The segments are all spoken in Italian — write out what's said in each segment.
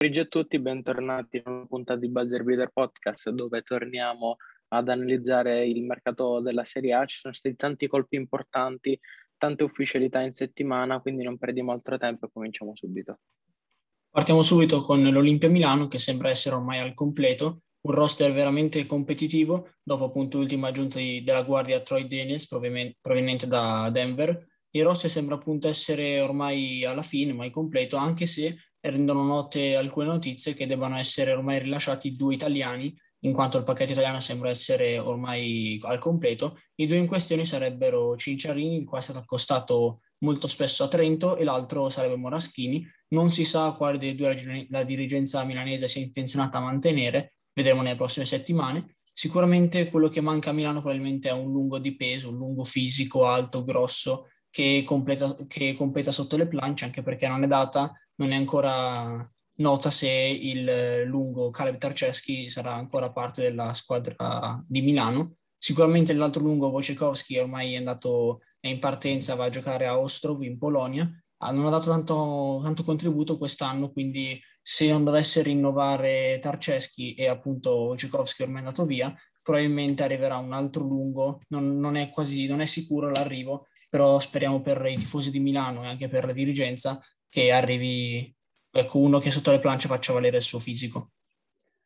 pomeriggio a tutti, bentornati in una puntata di Buzzer Beater Podcast dove torniamo ad analizzare il mercato della Serie A. Ci sono stati tanti colpi importanti, tante ufficialità in settimana, quindi non perdiamo altro tempo e cominciamo subito. Partiamo subito con l'Olimpia Milano che sembra essere ormai al completo, un roster veramente competitivo dopo appunto l'ultima aggiunta di, della guardia Troy Daniels proveniente da Denver. Il roster sembra appunto essere ormai alla fine, mai completo, anche se rendono note alcune notizie che debbano essere ormai rilasciati due italiani, in quanto il pacchetto italiano sembra essere ormai al completo. I due in questione sarebbero Cinciarini, il quale è stato accostato molto spesso a Trento, e l'altro sarebbe Moraschini. Non si sa quale dei due la dirigenza milanese sia intenzionata a mantenere, vedremo nelle prossime settimane. Sicuramente quello che manca a Milano probabilmente è un lungo di peso, un lungo fisico, alto, grosso, che completa, che completa sotto le planche, anche perché non è data, non è ancora nota se il lungo Caleb Tarceschi sarà ancora parte della squadra di Milano. Sicuramente l'altro lungo Wojciechowski ormai è andato in partenza, va a giocare a Ostrov in Polonia. Ah, non ha dato tanto, tanto contributo quest'anno, quindi se non dovesse rinnovare Tarceschi e appunto Wojciechowski ormai è andato via, probabilmente arriverà un altro lungo, non, non, è quasi, non è sicuro l'arrivo, però speriamo per i tifosi di Milano e anche per la dirigenza che arrivi ecco, uno che sotto le planche faccia valere il suo fisico.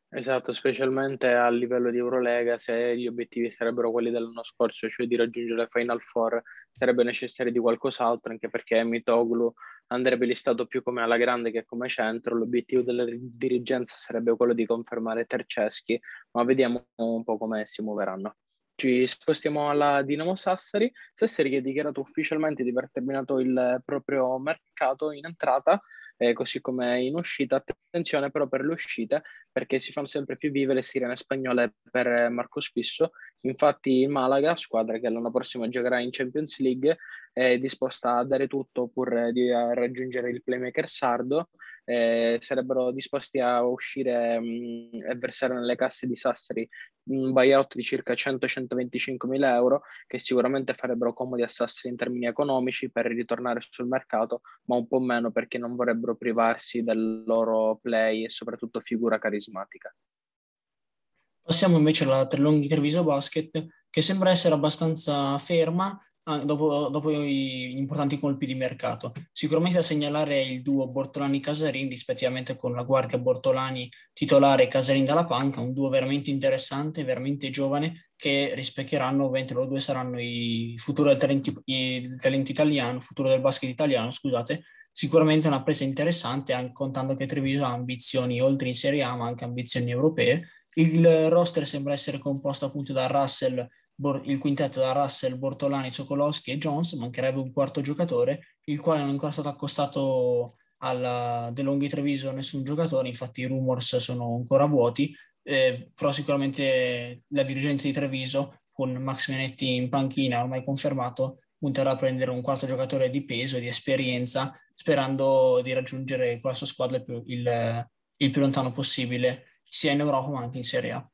Esatto, specialmente a livello di Eurolega, se gli obiettivi sarebbero quelli dell'anno scorso, cioè di raggiungere la Final Four, sarebbe necessario di qualcos'altro, anche perché Mitoglu andrebbe listato più come alla grande che come centro. L'obiettivo della dirigenza sarebbe quello di confermare Terceschi, ma vediamo un po' come si muoveranno. Ci spostiamo alla Dinamo Sassari. Sassari che ha dichiarato ufficialmente di aver terminato il proprio mercato in entrata, eh, così come in uscita. Attenzione però per le uscite, perché si fanno sempre più vive le sirene spagnole per Marco Spisso. Infatti il Malaga, squadra che l'anno prossimo giocherà in Champions League, è disposta a dare tutto pur di raggiungere il playmaker sardo eh, sarebbero disposti a uscire mh, mm, e versare nelle casse di Sassari un buyout di circa 100-125 mila euro che sicuramente farebbero comodi a Sassari in termini economici per ritornare sul mercato, ma un po' meno perché non vorrebbero privarsi del loro play e soprattutto figura carismatica. Passiamo invece alla Trelonghi Treviso Basket, che sembra essere abbastanza ferma, Ah, dopo, dopo, gli importanti colpi di mercato. Sicuramente da segnalare il duo Bortolani-Casarin, rispettivamente con la guardia Bortolani titolare Casarin dalla panca, un duo veramente interessante, veramente giovane, che rispecchieranno, ovviamente loro due saranno i futuro del il talento italiano, futuro del basket italiano, scusate, sicuramente una presa interessante, anche contando che Treviso ha ambizioni oltre in Serie A, ma anche ambizioni europee. Il roster sembra essere composto appunto da Russell, il quintetto da Russell, Bortolani, Ciokolowski e Jones, mancherebbe un quarto giocatore, il quale non è ancora stato accostato alla De Longhi Treviso nessun giocatore, infatti i rumors sono ancora vuoti, eh, però sicuramente la dirigenza di Treviso con Max Menetti in panchina ormai confermato punterà a prendere un quarto giocatore di peso di esperienza sperando di raggiungere con la sua squadra il il, il più lontano possibile sia in Europa ma anche in Serie A.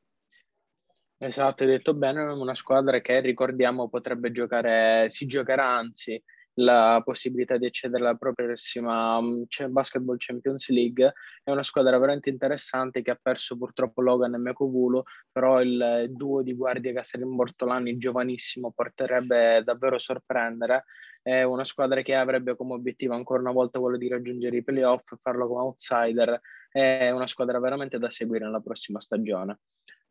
Esatto, hai detto bene, una squadra che ricordiamo potrebbe giocare, si giocherà anzi la possibilità di accedere alla prossima mm, Basketball Champions League. È una squadra veramente interessante che ha perso purtroppo Logan e Mekovulu, però il duo di guardie Casarin Bortolani, giovanissimo, porterebbe davvero a sorprendere. È una squadra che avrebbe come obiettivo ancora una volta quello di raggiungere i playoff, farlo come outsider. È una squadra veramente da seguire nella prossima stagione.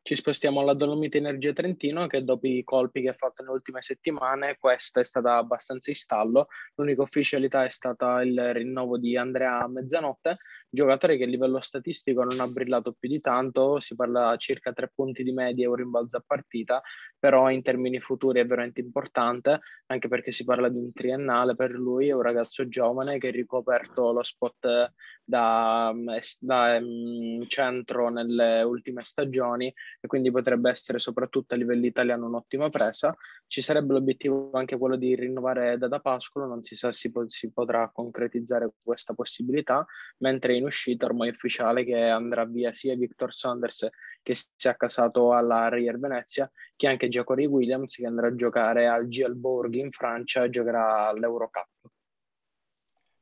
Ci spostiamo alla Dolomite Energia Trentino che dopo i colpi che ha fatto nelle ultime settimane, questa è stata abbastanza in stallo. L'unica ufficialità è stata il rinnovo di Andrea Mezzanotte, giocatore che a livello statistico non ha brillato più di tanto, si parla circa tre punti di media e un rimbalzo a partita, però in termini futuri è veramente importante, anche perché si parla di un triennale per lui, è un ragazzo giovane che ha ricoperto lo spot da, da um, centro nelle ultime stagioni e quindi potrebbe essere soprattutto a livello italiano un'ottima presa. Ci sarebbe l'obiettivo anche quello di rinnovare Dada Pascolo, non si sa se si, po- si potrà concretizzare questa possibilità, mentre in uscita ormai è ufficiale che andrà via sia Victor Saunders che si è accasato alla Real Venezia, che anche Giacory Williams che andrà a giocare al GL Borg in Francia e giocherà all'Eurocup.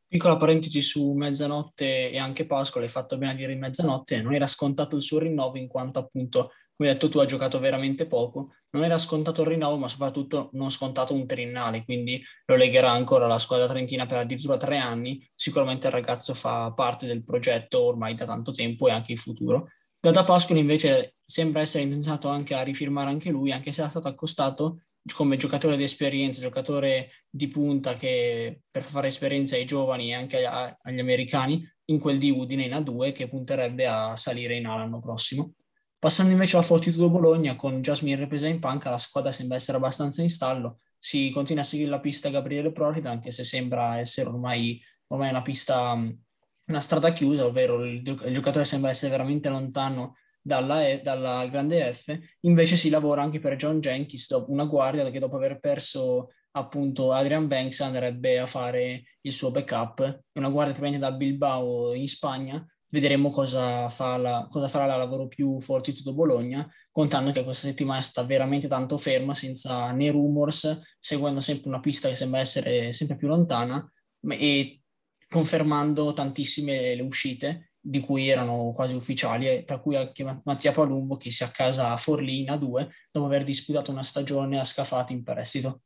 Piccola parentesi su mezzanotte e anche Pasqua, l'hai fatto bene a dire in mezzanotte, non era scontato il suo rinnovo in quanto appunto, come hai detto tu, ha giocato veramente poco, non era scontato il rinnovo ma soprattutto non scontato un triennale, quindi lo legherà ancora alla squadra trentina per addirittura tre anni, sicuramente il ragazzo fa parte del progetto ormai da tanto tempo e anche in futuro. Data Pascoli invece sembra essere intenzionato anche a rifirmare anche lui, anche se era stato accostato come giocatore di esperienza, giocatore di punta che per fare esperienza ai giovani e anche agli americani in quel di Udine in A2 che punterebbe a salire in A l'anno prossimo. Passando invece alla Fortitudo Bologna con Jasmine Repesa in panca, la squadra sembra essere abbastanza in stallo, si continua a seguire la pista Gabriele Prolida anche se sembra essere ormai, ormai una pista, una strada chiusa, ovvero il, il giocatore sembra essere veramente lontano dalla, e, dalla grande F, invece si lavora anche per John Jenkins, una guardia che dopo aver perso appunto Adrian Banks andrebbe a fare il suo backup, una guardia che viene da Bilbao in Spagna, vedremo cosa, fa la, cosa farà la lavoro più forte tutto Bologna, contando che questa settimana è stata veramente tanto ferma, senza né rumors, seguendo sempre una pista che sembra essere sempre più lontana e confermando tantissime le uscite di cui erano quasi ufficiali, tra cui anche Mattia Palumbo che si accasa a Forlì in A2 dopo aver disputato una stagione a Scafati in prestito.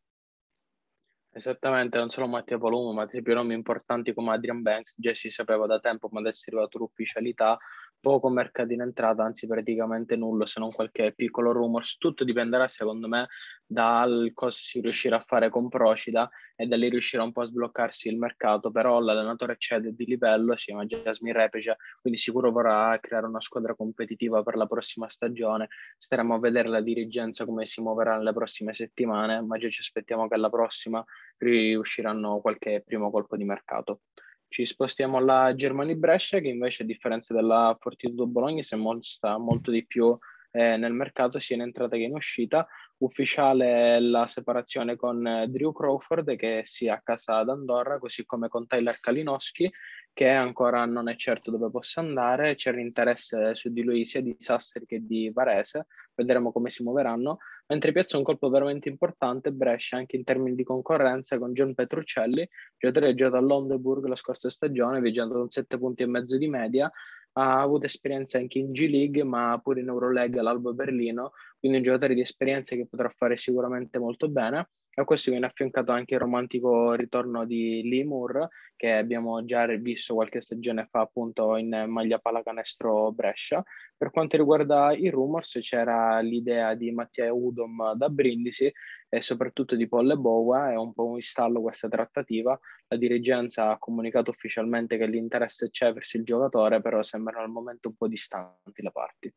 Esattamente, non solo Mattia Palumbo, ma ad esempio nomi importanti come Adrian Banks, già si sapeva da tempo, ma adesso è arrivato l'ufficialità, poco mercato in entrata, anzi praticamente nullo, se non qualche piccolo rumors. Tutto dipenderà, secondo me, dal cosa si riuscirà a fare con Procida e da lì riuscirà un po' a sbloccarsi il mercato, però l'allenatore cede di livello, si chiama Jasmine Repecia, quindi sicuro vorrà creare una squadra competitiva per la prossima stagione. Staremo a vedere la dirigenza come si muoverà nelle prossime settimane, ma già ci aspettiamo che alla prossima riusciranno qualche primo colpo di mercato. Ci spostiamo alla Germania Brescia che invece a differenza della Fortitudo Bologna si mostra molto di più eh, nel mercato sia in entrata che in uscita. Ufficiale la separazione con eh, Drew Crawford che si è a casa ad Andorra, così come con Tyler Kalinowski che ancora non è certo dove possa andare. C'è l'interesse su di lui sia di Sassari che di Varese, vedremo come si muoveranno. Mentre piazza un colpo veramente importante Brescia anche in termini di concorrenza con John Petruccelli, giocatore che ha giocato a Londeburg la scorsa stagione, viaggiando con 7 punti e mezzo di media. Ha avuto esperienza anche in G League, ma pure in Euroleague all'Alba Berlino, quindi un giocatore di esperienza che potrà fare sicuramente molto bene. A questo viene affiancato anche il romantico ritorno di Lee Moore, che abbiamo già visto qualche stagione fa appunto in maglia pallacanestro Brescia. Per quanto riguarda i rumors, c'era l'idea di Mattia Udom da Brindisi e soprattutto di Polle Bowa, è un po' in stallo questa trattativa. La dirigenza ha comunicato ufficialmente che l'interesse c'è verso il giocatore, però sembrano al momento un po' distanti le parti.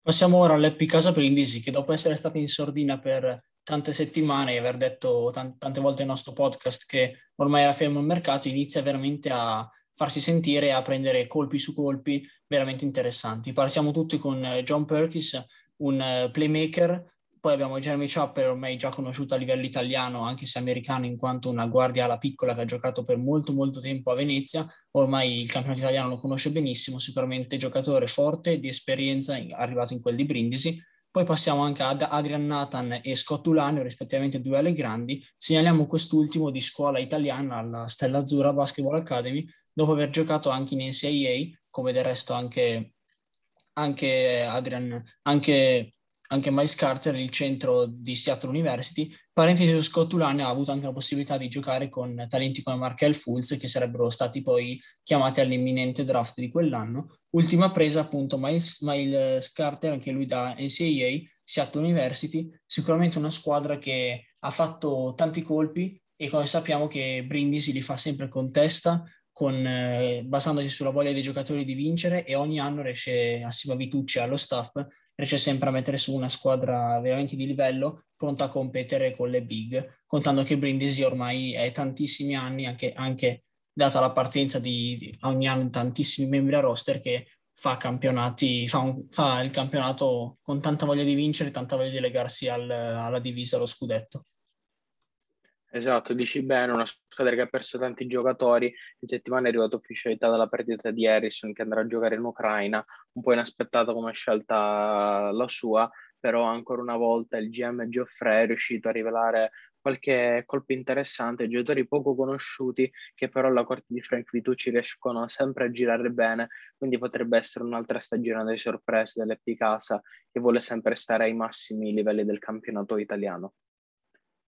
Passiamo ora all'Eppi Casa Brindisi, che dopo essere stata in sordina per tante settimane e aver detto tante volte nel nostro podcast che ormai era fermo il mercato, inizia veramente a farsi sentire e a prendere colpi su colpi veramente interessanti. Partiamo tutti con eh, John Perkins, un eh, playmaker, poi abbiamo Jeremy Chapper, ormai già conosciuto a livello italiano, anche se americano, in quanto una guardia alla piccola che ha giocato per molto molto tempo a Venezia, ormai il campionato italiano lo conosce benissimo, sicuramente giocatore forte, di esperienza, arrivato in quel di Brindisi, poi passiamo anche ad Adrian Nathan e Scott Ulanio, rispettivamente due alle grandi. Segnaliamo quest'ultimo di scuola italiana alla Stella Azzurra Basketball Academy, dopo aver giocato anche in NCAA, come del resto anche, anche Adrian, anche anche Miles Carter, il centro di Seattle University. Parentesi su Scott Tulane ha avuto anche la possibilità di giocare con talenti come Markel Fulz, che sarebbero stati poi chiamati all'imminente draft di quell'anno. Ultima presa appunto Miles, Miles Carter, anche lui da NCAA, Seattle University, sicuramente una squadra che ha fatto tanti colpi e come sappiamo che Brindisi li fa sempre con testa, con, eh, basandosi sulla voglia dei giocatori di vincere e ogni anno riesce assieme a Vitucci allo staff riesce sempre a mettere su una squadra veramente di livello pronta a competere con le big, contando che Brindisi ormai è tantissimi anni, anche, anche data la partenza di, di ogni anno tantissimi membri a roster che fa campionati, fa, un, fa, il campionato con tanta voglia di vincere, tanta voglia di legarsi al, alla divisa, allo scudetto. Esatto, dici bene, una squadra che ha perso tanti giocatori, in settimana è arrivata ufficialità dalla partita di Harrison che andrà a giocare in Ucraina, un po' inaspettata come scelta la sua, però ancora una volta il GM Geoffrey è riuscito a rivelare qualche colpo interessante, giocatori poco conosciuti che però alla corte di Frank Vitucci riescono sempre a girare bene, quindi potrebbe essere un'altra stagione delle sorprese dell'Epicasa che vuole sempre stare ai massimi livelli del campionato italiano.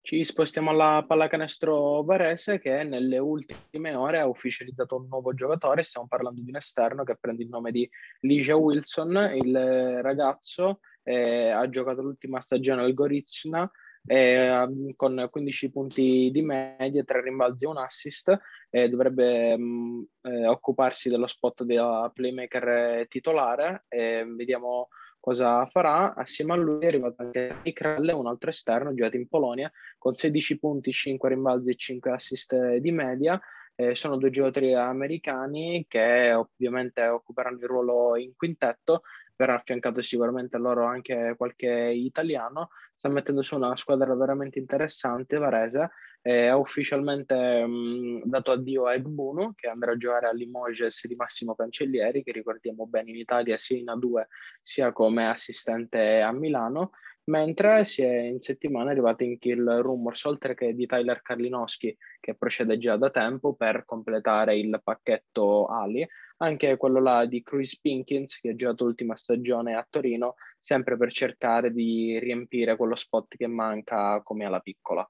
Ci spostiamo alla pallacanestro Varese che nelle ultime ore ha ufficializzato un nuovo giocatore, stiamo parlando di un esterno che prende il nome di Ligia Wilson, il ragazzo eh, ha giocato l'ultima stagione al Gorizna eh, con 15 punti di media, 3 rimbalzi e un assist, eh, dovrebbe mh, mm, eh, occuparsi dello spot della playmaker titolare, vediamo cosa farà. Assieme a lui è arrivato anche Nick Relle, un altro esterno, giocato in Polonia, con 16 punti, 5 rimbalzi e 5 assist di media. Eh, sono due giocatori americani che ovviamente occuperanno il ruolo in quintetto, verrà affiancato sicuramente a loro anche qualche italiano. Sta mettendo su una squadra veramente interessante, Varese. Ha ufficialmente mh, dato addio a Egbuno, che andrà a giocare a Limoges di Massimo Cancellieri, che ricordiamo bene in Italia sia in A2 sia come assistente a Milano mentre si è in settimana arrivati in kill rumors, oltre che di Tyler Karlinowski, che procede già da tempo per completare il pacchetto Ali, anche quello là di Chris Pinkins, che ha giocato l'ultima stagione a Torino, sempre per cercare di riempire quello spot che manca come alla piccola.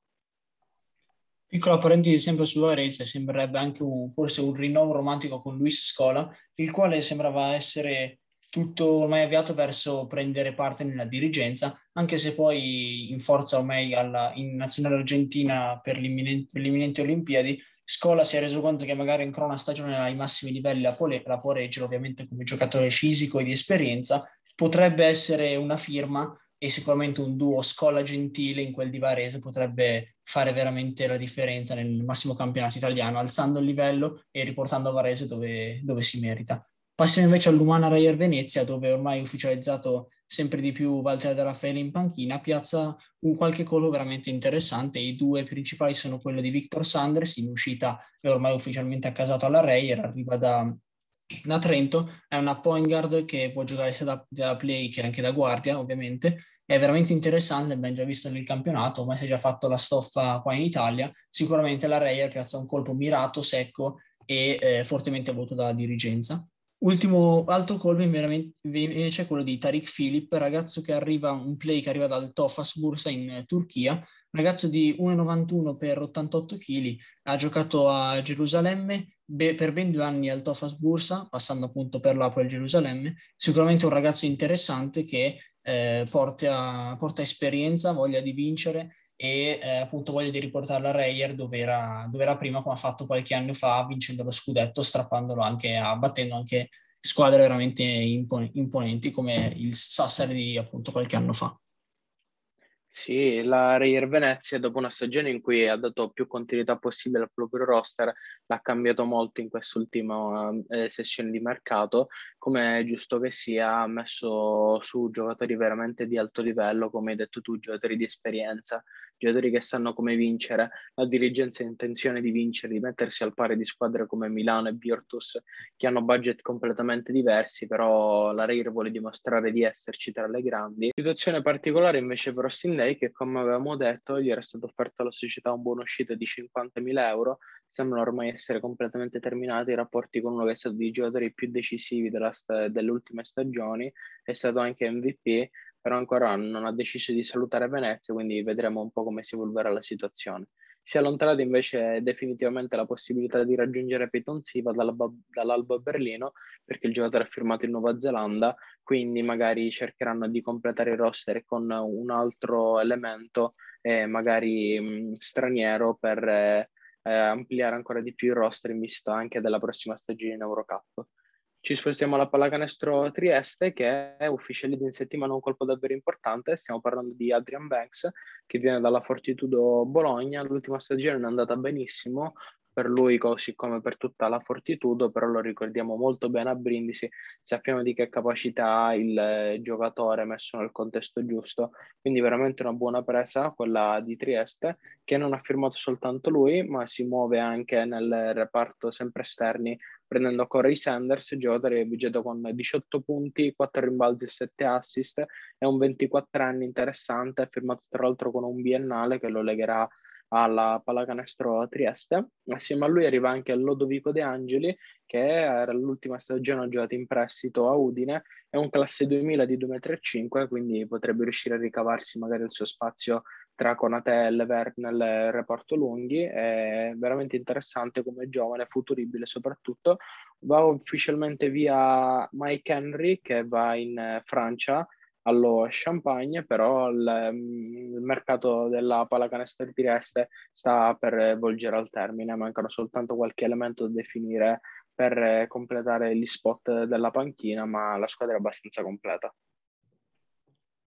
Piccola parentesi sempre su Varese, sembrerebbe anche un, forse un rinnovo romantico con Luis Scola, il quale sembrava essere tutto ormai avviato verso prendere parte nella dirigenza, anche se poi in forza ormai alla, in nazionale argentina per, per le imminenti Olimpiadi, Scola si è reso conto che magari ancora una stagione ai massimi livelli la può, la può reggere, ovviamente come giocatore fisico e di esperienza, potrebbe essere una firma e sicuramente un duo Scola-Gentile in quel di Varese potrebbe fare veramente la differenza nel massimo campionato italiano, alzando il livello e riportando Varese dove, dove si merita. Passiamo invece all'Umana Rayer Venezia, dove ormai è ufficializzato sempre di più Walter De Raffaele in panchina, piazza un qualche colpo veramente interessante. I due principali sono quello di Victor Sanders, in uscita è ormai ufficialmente accasato alla Rayer, arriva da, da Trento, è una point guard che può giocare sia da, da play che anche da guardia, ovviamente. È veramente interessante, abbiamo già visto nel campionato, ma si è già fatto la stoffa qua in Italia. Sicuramente la Rayer piazza un colpo mirato, secco e eh, fortemente voluto dalla dirigenza. Ultimo alto colpo invece è quello di Tariq Philip, ragazzo che arriva, un play che arriva dal Tofas Bursa in Turchia, ragazzo di 1,91 per 88 kg, ha giocato a Gerusalemme be- per ben due anni al Tofas Bursa, passando appunto per l'Apoel Gerusalemme, sicuramente un ragazzo interessante che eh, porta, porta esperienza, voglia di vincere e eh, appunto voglia di riportarla a Reyer dove era, dove era, prima, come ha fatto qualche anno fa, vincendo lo scudetto, strappandolo anche, a, battendo anche squadre veramente imponenti come il Sassari di appunto qualche anno fa. Sì, la Reyer Venezia dopo una stagione in cui ha dato più continuità possibile al proprio roster, l'ha cambiato molto in quest'ultima eh, sessione di mercato, come è giusto che sia, ha messo su giocatori veramente di alto livello, come hai detto tu, giocatori di esperienza, giocatori che sanno come vincere, la dirigenza ha intenzione di vincere, di mettersi al pari di squadre come Milano e Virtus, che hanno budget completamente diversi, però la Reyer vuole dimostrare di esserci tra le grandi. Situazione particolare invece per Austin lei che come avevamo detto gli era stato offerto alla società un buono uscita di 50.000 euro, sembrano ormai essere completamente terminati i rapporti con uno che è stato dei giocatori più decisivi sta- delle ultime stagioni, è stato anche MVP, però ancora non ha deciso di salutare Venezia, quindi vedremo un po' come si evolverà la situazione. Si è allontanata invece definitivamente la possibilità di raggiungere Peyton Siva dall'Alba, dall'Alba Berlino perché il giocatore ha firmato in Nuova Zelanda, quindi magari cercheranno di completare il roster con un altro elemento, eh, magari mh, straniero, per eh, ampliare ancora di più il roster in vista anche della prossima stagione in Eurocup. Ci spostiamo alla pallacanestro Trieste che è ufficializzato in settimana un colpo davvero importante. Stiamo parlando di Adrian Banks che viene dalla Fortitudo Bologna. L'ultima stagione è andata benissimo per lui così come per tutta la Fortitudo, però lo ricordiamo molto bene a Brindisi, sappiamo di che capacità ha il giocatore messo nel contesto giusto, quindi veramente una buona presa quella di Trieste, che non ha firmato soltanto lui, ma si muove anche nel reparto sempre esterni, prendendo Corey Sanders, giocatore che con 18 punti, 4 rimbalzi e 7 assist, è un 24 anni interessante, firmato tra l'altro con un biennale che lo legherà alla Pallacanestro Trieste. Assieme a lui arriva anche Lodovico De Angeli, che era l'ultima stagione giocato in prestito a Udine, è un classe 2000 di 2,35 m, quindi potrebbe riuscire a ricavarsi magari il suo spazio tra Conate e Levert nel reparto lunghi. È veramente interessante come giovane, futuribile soprattutto. Va ufficialmente via Mike Henry, che va in Francia allo Champagne, però il, mm, il mercato della pallacanestro di Trieste sta per volgere al termine, mancano soltanto qualche elemento da definire per completare gli spot della panchina, ma la squadra è abbastanza completa.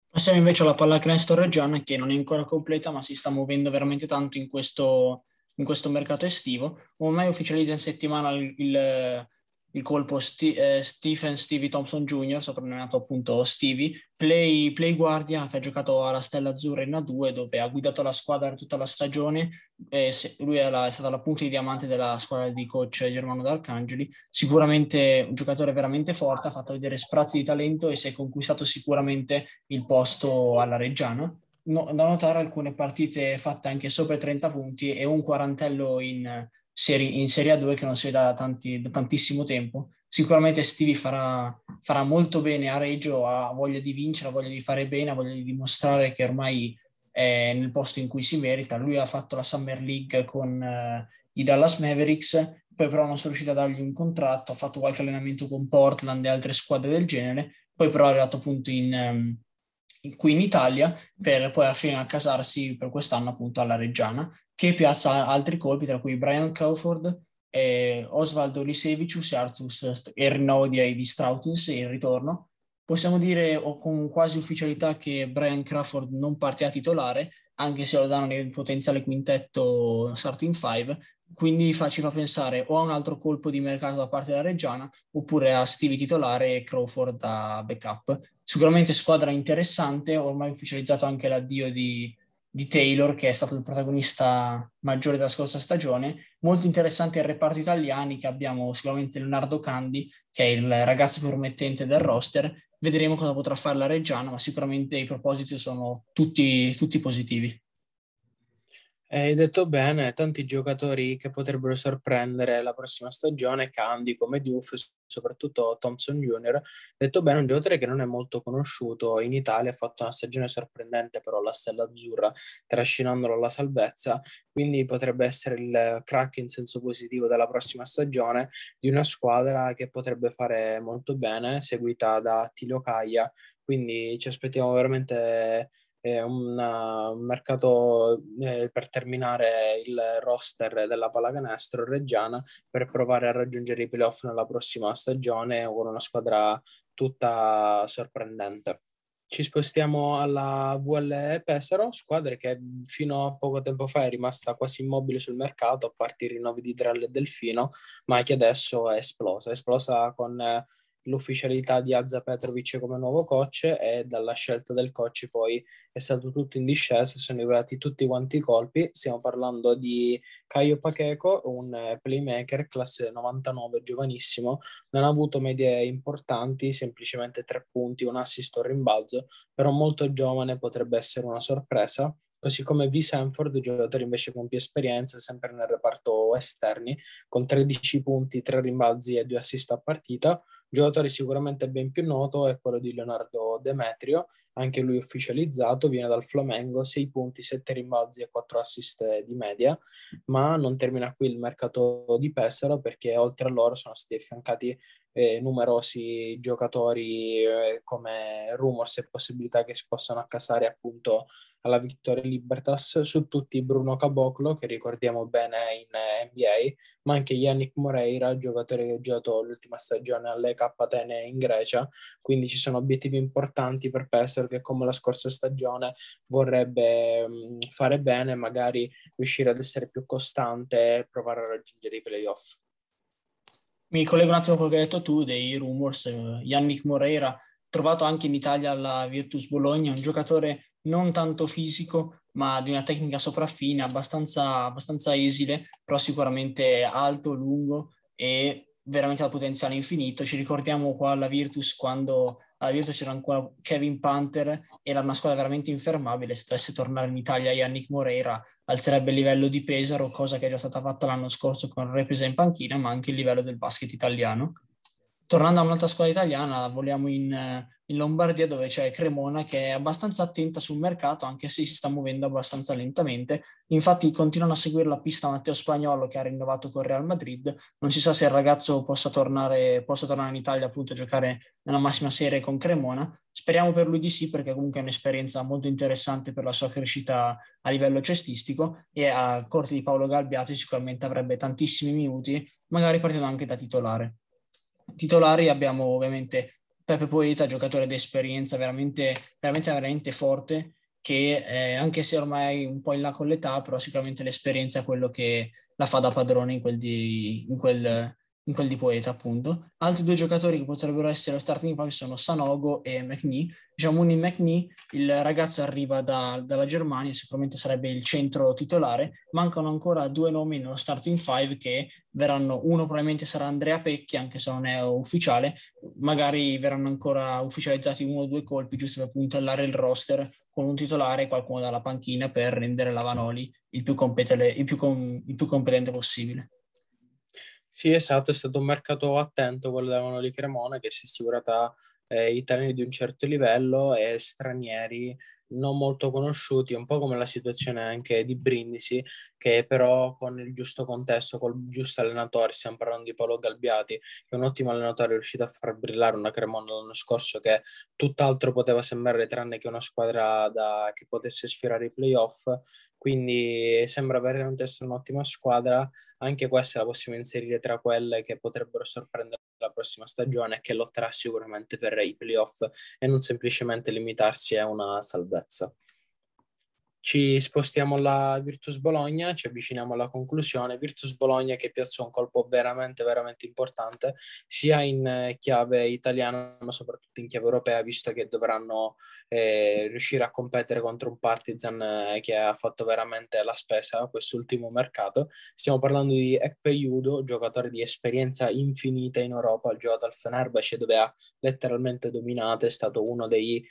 Passiamo invece alla pallacanestro Reggiana che non è ancora completa, ma si sta muovendo veramente tanto in questo, in questo mercato estivo. Ormai ufficializza in settimana il, il il colpo Sti- eh, Stephen Stevie Thompson Jr., soprannominato appunto Stevie, play, play guardia che ha giocato alla Stella Azzurra in A2 dove ha guidato la squadra tutta la stagione. Se, lui è, la, è, stata la punta di diamante della squadra di coach Germano D'Arcangeli. Sicuramente un giocatore veramente forte, ha fatto vedere sprazzi di talento e si è conquistato sicuramente il posto alla Reggiana. No, da notare alcune partite fatte anche sopra i 30 punti e un quarantello in seri- in Serie A2 che non si vede da, tanti, da tantissimo tempo. Sicuramente Stevie farà, farà, molto bene a Reggio, ha voglia di vincere, ha voglia di fare bene, ha voglia di dimostrare che ormai è nel posto in cui si merita. Lui ha fatto la Summer League con uh, i Dallas Mavericks, poi però non sono riuscito a dargli un contratto, ha fatto qualche allenamento con Portland e altre squadre del genere, poi però è arrivato appunto in, um, qui in Italia per poi alla fine accasarsi per quest'anno appunto alla Reggiana che piazza altri colpi tra cui Brian Crawford, eh, Osvaldo Lisevicius e Artus e il rinnovo direi di Strautins in ritorno. Possiamo dire o con quasi ufficialità che Brian Crawford non partirà titolare, anche se lo danno nel potenziale quintetto starting five, quindi fa, ci fa pensare o a un altro colpo di mercato da parte della Reggiana oppure a Stevie titolare e Crawford da backup. Sicuramente squadra interessante, ormai ufficializzato anche l'addio di, di Taylor, che è stato il protagonista maggiore della scorsa stagione. Molto interessante il reparto italiani, che abbiamo sicuramente Leonardo Candi, che è il ragazzo promettente del roster. Vedremo cosa potrà fare la Reggiana, ma sicuramente i propositi sono tutti, tutti positivi. Hai detto bene, tanti giocatori che potrebbero sorprendere la prossima stagione, Candy come Diouf, soprattutto Thompson Jr. Detto bene, un giocatore che non è molto conosciuto in Italia, ha fatto una stagione sorprendente però la Stella Azzurra, trascinandolo alla salvezza, quindi potrebbe essere il crack in senso positivo della prossima stagione di una squadra che potrebbe fare molto bene, seguita da Tilo Caia, quindi ci aspettiamo veramente una, un mercato eh, per terminare il roster della pallacanestro reggiana per provare a raggiungere i playoff nella prossima stagione con una squadra tutta sorprendente. Ci spostiamo alla VL Pesaro, squadra che fino a poco tempo fa è rimasta quasi immobile sul mercato, a parte i rinnovi di Trell e Delfino, ma che adesso è esplosa. È esplosa con l'ufficialità di Azza Petrovic come nuovo coach e dalla scelta del coach poi è stato tutto in discesa, sono arrivati tutti quanti i colpi. Stiamo parlando di Caio Pacheco, un playmaker classe 99, giovanissimo, non ha avuto medie importanti, semplicemente tre punti, un assist o rimbalzo, però molto giovane potrebbe essere una sorpresa così come V. Sanford, giocatore invece con più esperienza, sempre nel reparto esterni, con 13 punti, 3 rimbalzi e 2 assist a partita. Giocatore sicuramente ben più noto è quello di Leonardo Demetrio, anche lui ufficializzato, viene dal Flamengo, 6 punti, 7 rimbalzi e 4 assist di media, ma non termina qui il mercato di Pesaro perché oltre a loro sono stati affiancati eh, numerosi giocatori eh, come rumors e possibilità che si possano accasare appunto alla Vittoria Libertas. Su tutti Bruno Caboclo, che ricordiamo bene in NBA, ma anche Yannick Moreira, giocatore che ha giocato l'ultima stagione alle K Atene in Grecia, quindi ci sono obiettivi importanti per Pesaro che come la scorsa stagione vorrebbe mh, fare bene, magari riuscire ad essere più costante e provare a raggiungere i playoff. Mi collego un attimo a quello che hai detto tu dei rumors, Yannick Moreira trovato anche in Italia alla Virtus Bologna, un giocatore non tanto fisico, ma di una tecnica sopraffine, abbastanza, abbastanza esile, però sicuramente alto, lungo e veramente da potenziale infinito. Ci ricordiamo qua alla Virtus quando alla c'era ancora Kevin Panther, era una squadra veramente infermabile, se dovesse tornare in Italia Yannick Moreira alzerebbe il livello di Pesaro, cosa che è già stata fatta l'anno scorso con ripresa in panchina, ma anche il livello del basket italiano tornando a un'altra squadra italiana, vogliamo in, in, Lombardia dove c'è Cremona che è abbastanza attenta sul mercato anche se si sta muovendo abbastanza lentamente. Infatti continuano a seguire la pista Matteo Spagnolo che ha rinnovato con Real Madrid. Non si sa se il ragazzo possa tornare, possa tornare in Italia appunto a giocare nella massima serie con Cremona. Speriamo per lui di sì perché comunque è un'esperienza molto interessante per la sua crescita a livello cestistico e a corte di Paolo Galbiati sicuramente avrebbe tantissimi minuti, magari partendo anche da titolare titolari abbiamo ovviamente Pepe Poeta, giocatore di esperienza veramente, veramente, veramente forte, che eh, anche se ormai un po' in là con l'età, però sicuramente l'esperienza è quello che la fa da padrone in quel di, in quel, in quel di Poeta, appunto. Altri due giocatori che potrebbero essere lo starting five sono Sanogo e McNee. Diciamo in McNee, il ragazzo arriva da, dalla Germania, sicuramente sarebbe il centro titolare. Mancano ancora due nomi nello starting five che verranno, uno probabilmente sarà Andrea Pecchi, anche se non è ufficiale, magari verranno ancora ufficializzati uno o due colpi, giusto per puntellare il roster con un titolare e qualcuno dalla panchina per rendere la Vanoli il più, il più, com, il più competente possibile. Sì, esatto, è stato un mercato attento quello della Manoli Cremona che si è assicurata eh, italiani di un certo livello e stranieri non molto conosciuti, un po' come la situazione anche di Brindisi, che però con il giusto contesto, col giusto allenatore, stiamo parlando di Paolo Galbiati, che è un ottimo allenatore, è riuscito a far brillare una Cremona l'anno scorso che tutt'altro poteva sembrare tranne che una squadra da, che potesse sfiorare i playoff, quindi sembra veramente essere un'ottima squadra, anche questa la possiamo inserire tra quelle che potrebbero sorprendere la prossima stagione e che lotterà sicuramente per i playoff e non semplicemente limitarsi a una salvezza. Ci spostiamo alla Virtus Bologna, ci avviciniamo alla conclusione. Virtus Bologna che piazza un colpo veramente, veramente importante, sia in chiave italiana ma soprattutto in chiave europea, visto che dovranno eh, riuscire a competere contro un Partizan eh, che ha fatto veramente la spesa quest'ultimo mercato. Stiamo parlando di Ekpe Judo, giocatore di esperienza infinita in Europa, ha giocato al Fenerbahce dove ha letteralmente dominato, è stato uno dei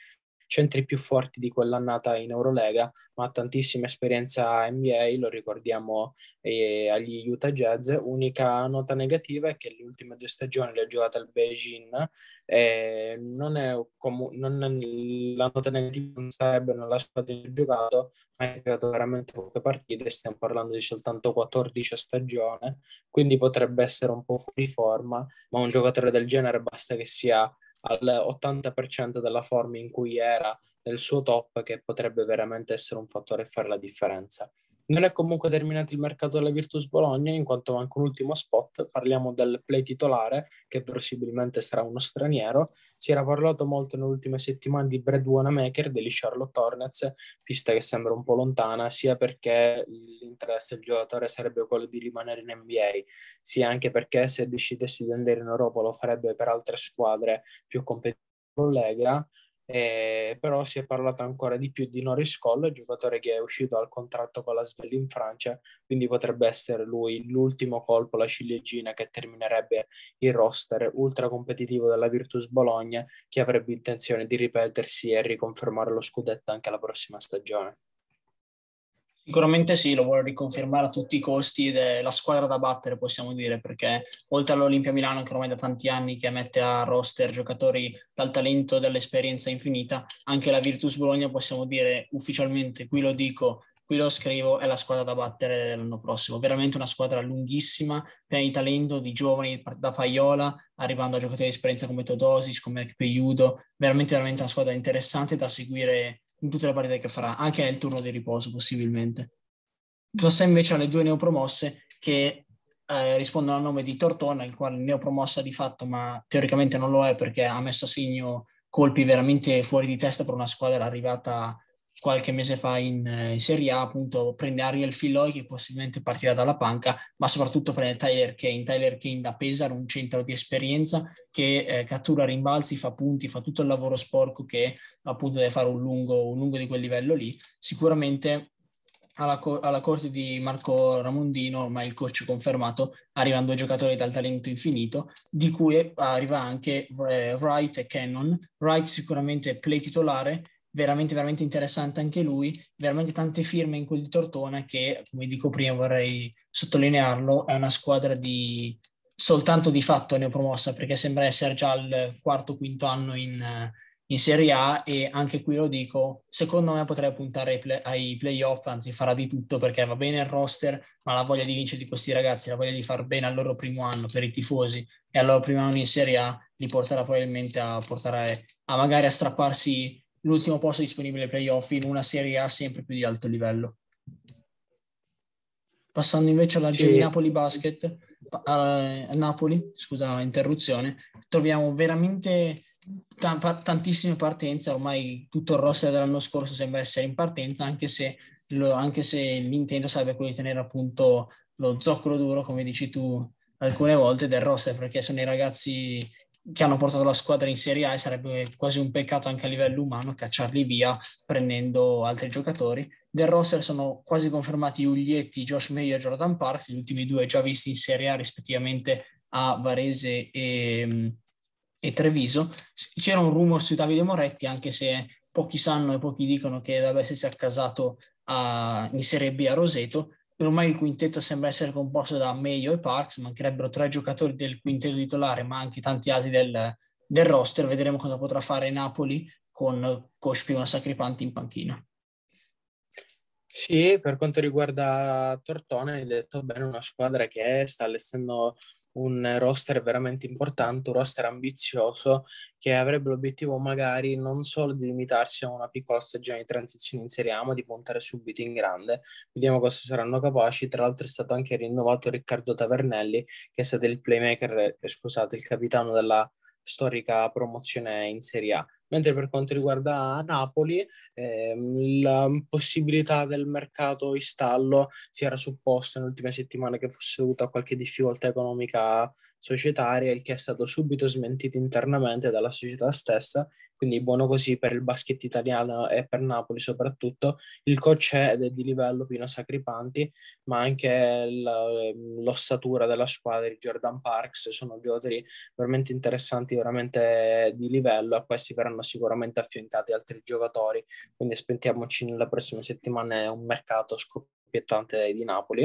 centri più forti di quell'annata in Eurolega, ma ha tantissima esperienza NBA, lo ricordiamo eh, agli Utah Jazz. Unica nota negativa è che le ultime due stagioni le ha giocate al Beijing, eh, non è, comu- non è la nota negativa non sarebbe nella squadra che ha giocato, ma ha giocato veramente poche partite, stiamo parlando di soltanto 14 a stagione, quindi potrebbe essere un po' fuori forma, ma un giocatore del genere basta che sia all'80% della forma in cui era nel suo top, che potrebbe veramente essere un fattore e fare la differenza. Non è comunque terminato il mercato della Virtus Bologna, in quanto manca un ultimo spot. Parliamo del play titolare, che possibilmente sarà uno straniero. Si era parlato molto nelle ultime settimane di Brad Wanamaker degli Charlotte Hornets, pista che sembra un po' lontana, sia perché l'interesse del giocatore sarebbe quello di rimanere in NBA, sia anche perché se decidesse di andare in Europa lo farebbe per altre squadre più competitive in Lega eh, però si è parlato ancora di più di Norris Cole, giocatore che è uscito dal contratto con la Svel in Francia, quindi potrebbe essere lui l'ultimo colpo, la ciliegina che terminerebbe il roster ultra competitivo della Virtus Bologna, che avrebbe intenzione di ripetersi e riconfermare lo scudetto anche la prossima stagione. Sicuramente sì, lo vuole riconfermare a tutti i costi ed è la squadra da battere, possiamo dire, perché oltre all'Olimpia Milano, che ormai da tanti anni che mette a roster giocatori dal talento e dall'esperienza infinita, anche la Virtus Bologna possiamo dire ufficialmente, qui lo dico, qui lo scrivo, è la squadra da battere l'anno prossimo. Veramente una squadra lunghissima, piena di talento, di giovani da Paiola, arrivando a giocatori di esperienza come Todosic, come Ekpeyudo, veramente, veramente una squadra interessante da seguire in tutte le partite che farà, anche nel turno di riposo possibilmente. Passa invece alle due neopromosse che eh, rispondono al nome di Tortona, il quale è neopromossa di fatto, ma teoricamente non lo è perché ha messo a segno colpi veramente fuori di testa per una squadra arrivata qualche mese fa in, eh, in Serie A, appunto prende Ariel Filoi che possibilmente partirà dalla panca, ma soprattutto prende Tyler Kane, Tyler Kane da Pesaro, un centro di esperienza che eh, cattura rimbalzi, fa punti, fa tutto il lavoro sporco che appunto deve fare un lungo, un lungo di quel livello lì. Sicuramente alla, co- alla, corte di Marco Ramondino, ormai il coach confermato, arrivano due giocatori dal talento infinito, di cui arriva anche eh, Wright e Cannon. Wright sicuramente play titolare, veramente, veramente interessante anche lui, veramente tante firme in quel di Tortona che, come dico prima, vorrei sottolinearlo, è una squadra di soltanto di fatto neopromossa perché sembra essere già al quarto, quinto anno in in Serie A e anche qui lo dico, secondo me potrei puntare ai, play, ai playoff, anzi farà di tutto perché va bene il roster, ma la voglia di vincere di questi ragazzi, la voglia di far bene al loro primo anno per i tifosi e al loro primo anno in Serie A li porterà probabilmente a portare a magari a strapparsi l'ultimo posto disponibile ai playoff in una Serie A sempre più di alto livello. Passando invece alla sì. Napoli Basket, a Napoli, scusa l'interruzione, troviamo veramente tantissime partenze, ormai tutto il roster dell'anno scorso sembra essere in partenza, anche se, lo, anche se l'intento sarebbe quello di tenere appunto lo zoccolo duro, come dici tu alcune volte, del roster, perché sono i ragazzi che hanno portato la squadra in Serie A e sarebbe quasi un peccato anche a livello umano cacciarli via prendendo altri giocatori. Del roster sono quasi confermati Uglietti, Josh Meyer e Jordan Parks, gli ultimi due già visti in Serie A rispettivamente a Varese e, e Treviso. C'era un rumor su Davide Moretti, anche se pochi sanno e pochi dicono che dovrebbe essersi accasato a, in Serie B a Roseto. Ormai il quintetto sembra essere composto da Meglio e Parks, mancherebbero tre giocatori del quintetto titolare, ma anche tanti altri del, del roster. Vedremo cosa potrà fare Napoli con coach Pino Sacripanti in panchina. Sì, per quanto riguarda Tortone, hai detto bene, una squadra che sta allestendo un roster veramente importante, un roster ambizioso che avrebbe l'obiettivo magari non solo di limitarsi a una piccola stagione di transizione in Serie A, ma di puntare subito in grande. Vediamo cosa saranno capaci. Tra l'altro è stato anche rinnovato Riccardo Tavernelli, che è stato il playmaker, eh, scusate, il capitano della storica promozione in Serie A. Mentre per quanto riguarda Napoli, ehm, la possibilità del mercato in stallo si era supposto nelle ultime settimane che fosse dovuta a qualche difficoltà economica societaria, il che è stato subito smentito internamente dalla società stessa quindi buono così per il basket italiano e per Napoli soprattutto. Il coach è di livello Pino Sacripanti, ma anche l'ossatura della squadra di Jordan Parks sono giocatori veramente interessanti, veramente di livello. A questi verranno sicuramente affiancati altri giocatori, quindi aspettiamoci nelle prossime settimane un mercato scoperto piettante di Napoli.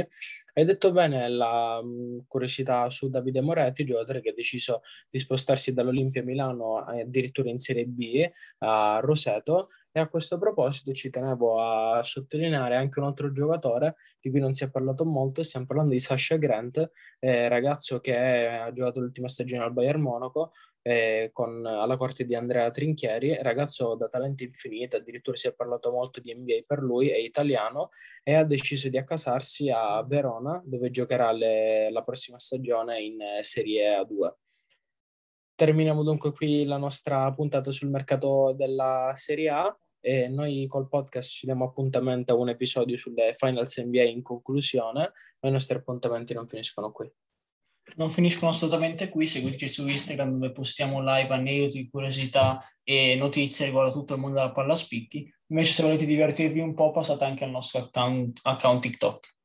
Hai detto bene la curiosità su Davide Moretti, giocatore che ha deciso di spostarsi dall'Olimpia Milano addirittura in Serie B a Roseto e a questo proposito ci tenevo a sottolineare anche un altro giocatore di cui non si è parlato molto, stiamo parlando di Sasha Grant, eh, ragazzo che ha giocato l'ultima stagione al Bayern Monaco, eh, con, alla corte di Andrea Trinchieri, ragazzo da talento infinito, addirittura si è parlato molto di NBA per lui, è italiano e ha deciso di accasarsi a Verona dove giocherà le, la prossima stagione in eh, Serie A2. Terminiamo dunque qui la nostra puntata sul mercato della Serie A e noi col podcast ci diamo appuntamento a un episodio sulle Finals NBA in conclusione, ma i nostri appuntamenti non finiscono qui non finiscono assolutamente qui, seguiteci su Instagram dove postiamo live aneddoti, curiosità e notizie riguardo tutto il mondo della palla spicchi. Invece se volete divertirvi un po' passate anche al nostro account, account TikTok.